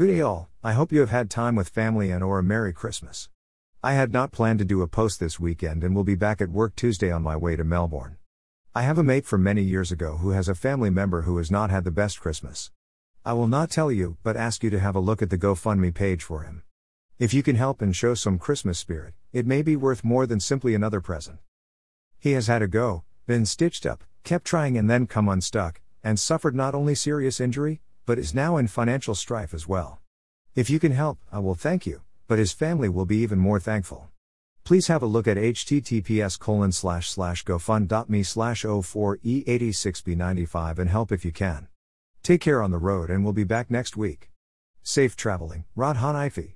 Good day all, I hope you have had time with family and or a Merry Christmas. I had not planned to do a post this weekend and will be back at work Tuesday on my way to Melbourne. I have a mate from many years ago who has a family member who has not had the best Christmas. I will not tell you, but ask you to have a look at the GoFundMe page for him. If you can help and show some Christmas spirit, it may be worth more than simply another present. He has had a go, been stitched up, kept trying and then come unstuck, and suffered not only serious injury, but is now in financial strife as well. If you can help, I will thank you, but his family will be even more thankful. Please have a look at https colon slash slash gofund.me slash 04e86b95 and help if you can. Take care on the road and we'll be back next week. Safe traveling, Rod Hannifey.